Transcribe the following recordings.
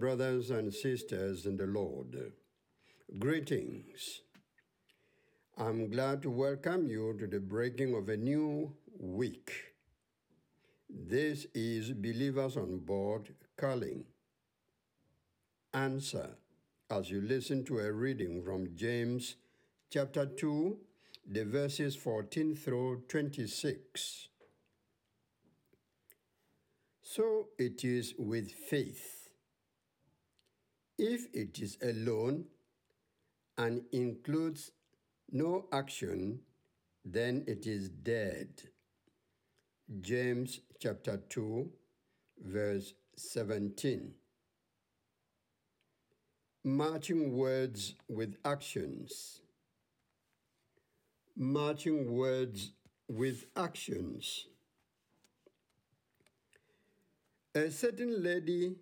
brothers and sisters in the Lord. Greetings. I'm glad to welcome you to the breaking of a new week. This is Believers on Board calling. Answer as you listen to a reading from James chapter 2, the verses 14 through 26. So it is with faith. If it is alone and includes no action, then it is dead. James chapter 2, verse 17. Matching words with actions. Matching words with actions. A certain lady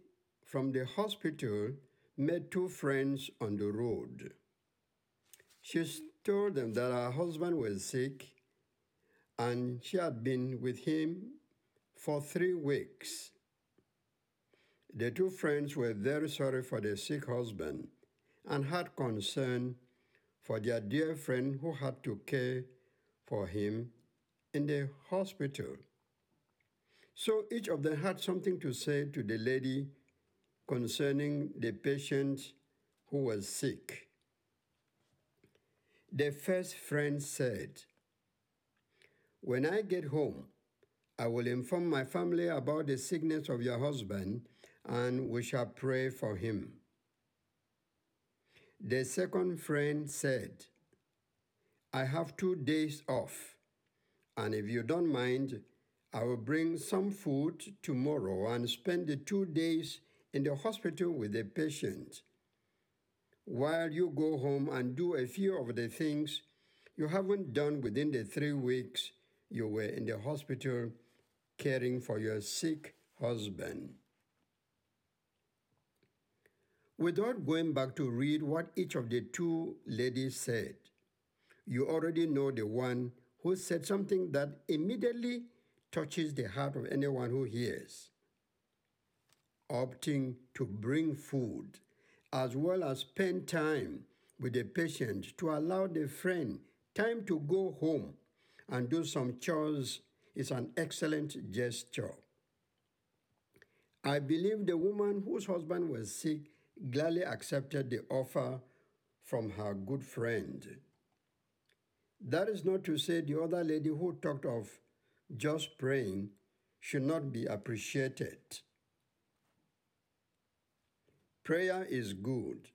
from the hospital met two friends on the road. She told them that her husband was sick and she had been with him for three weeks. The two friends were very sorry for their sick husband and had concern for their dear friend who had to care for him in the hospital. So each of them had something to say to the lady concerning the patient who was sick. The first friend said, When I get home, I will inform my family about the sickness of your husband, and we shall pray for him. The second friend said, I have two days off, and if you don't mind, I will bring some food tomorrow and spend the two days in the hospital with the patient. While you go home and do a few of the things you haven't done within the three weeks you were in the hospital caring for your sick husband. Without going back to read what each of the two ladies said, you already know the one who said something that immediately touches the heart of anyone who hears. Opting to bring food as well as spend time with the patient to allow the friend time to go home and do some chores is an excellent gesture. I believe the woman whose husband was sick gladly accepted the offer from her good friend. That is not to say the other lady who talked of just praying should not be appreciated. Prayer is good,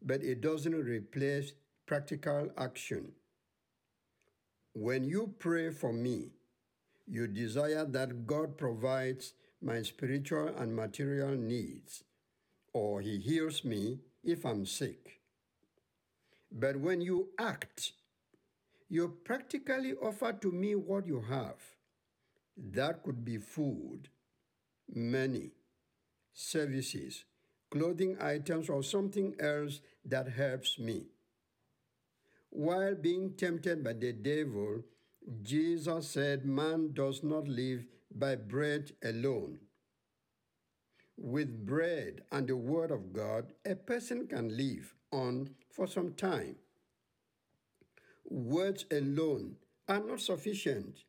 but it doesn't replace practical action. When you pray for me, you desire that God provides my spiritual and material needs, or He heals me if I'm sick. But when you act, you practically offer to me what you have. That could be food, money, services, clothing items, or something else that helps me. While being tempted by the devil, Jesus said, Man does not live by bread alone. With bread and the Word of God, a person can live on for some time words alone are not sufficient.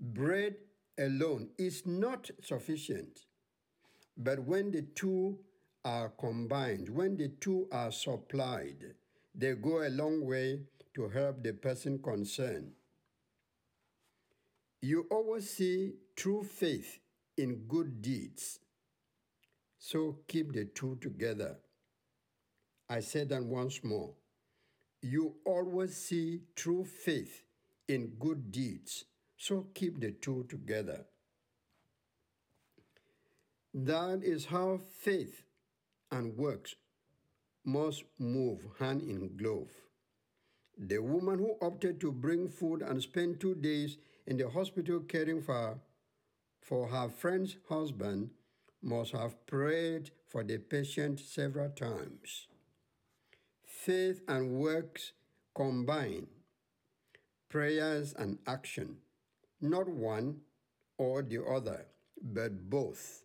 Bread alone is not sufficient. But when the two are combined, when the two are supplied, they go a long way to help the person concerned. You always see true faith in good deeds. So keep the two together. I say that once more you always see true faith in good deeds. So keep the two together. That is how faith and works must move hand in glove. The woman who opted to bring food and spend two days in the hospital caring for, for her friend's husband must have prayed for the patient several times faith and works combine, prayers and action, not one or the other, but both.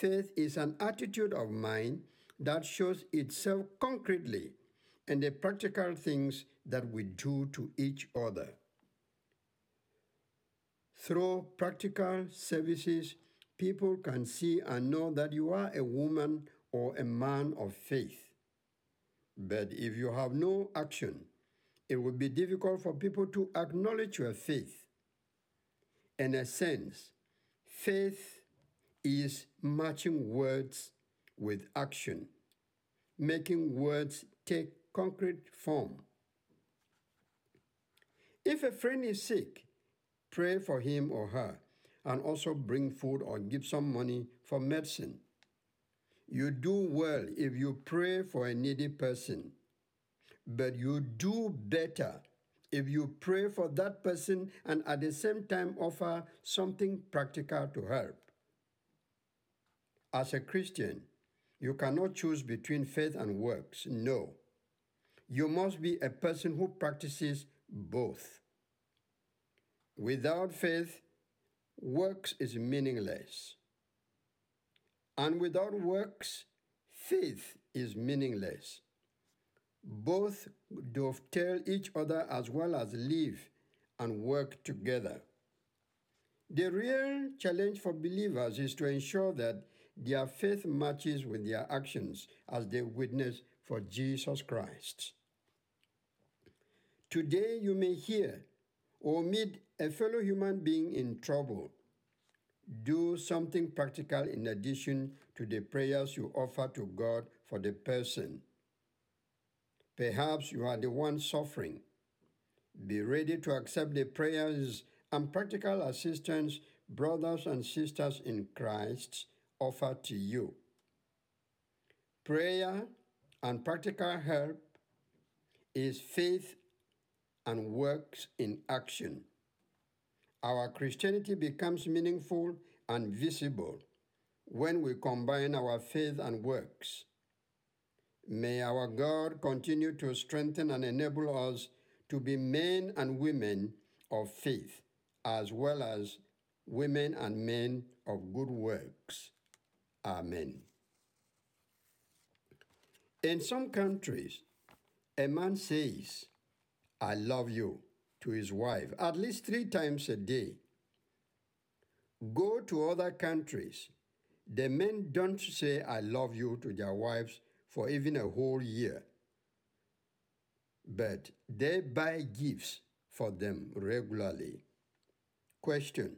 Faith is an attitude of mind that shows itself concretely in the practical things that we do to each other. Through practical services, people can see and know that you are a woman or a man of faith. But if you have no action, it will be difficult for people to acknowledge your faith. In a sense, faith is matching words with action, making words take concrete form. If a friend is sick, pray for him or her and also bring food or give some money for medicine. You do well if you pray for a needy person, but you do better if you pray for that person and at the same time offer something practical to help. As a Christian, you cannot choose between faith and works. No. You must be a person who practices both. Without faith, works is meaningless. And without works, faith is meaningless. Both dovetail each other as well as live and work together. The real challenge for believers is to ensure that their faith matches with their actions as they witness for Jesus Christ. Today, you may hear or meet a fellow human being in trouble. Do something practical in addition to the prayers you offer to God for the person. Perhaps you are the one suffering. Be ready to accept the prayers and practical assistance brothers and sisters in Christ offer to you. Prayer and practical help is faith and works in action. Our Christianity becomes meaningful and visible when we combine our faith and works. May our God continue to strengthen and enable us to be men and women of faith, as well as women and men of good works. Amen. In some countries, a man says, I love you to his wife at least three times a day. Go to other countries. The men don't say, I love you to their wives for even a whole year. But they buy gifts for them regularly. Question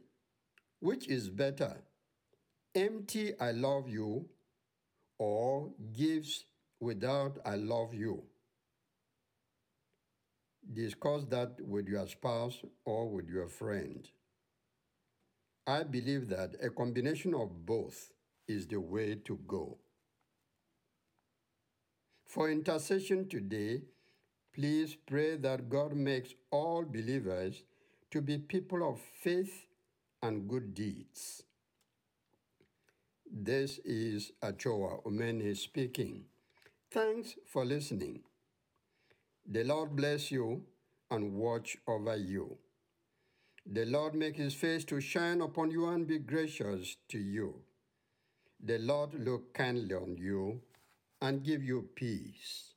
Which is better, empty I love you or gives without I love you? Discuss that with your spouse or with your friend. I believe that a combination of both is the way to go. For intercession today, please pray that God makes all believers to be people of faith and good deeds. This is Achoa Omeni speaking. Thanks for listening. The Lord bless you and watch over you. The Lord make his face to shine upon you and be gracious to you. The Lord look kindly on you and give you peace.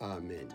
Amen.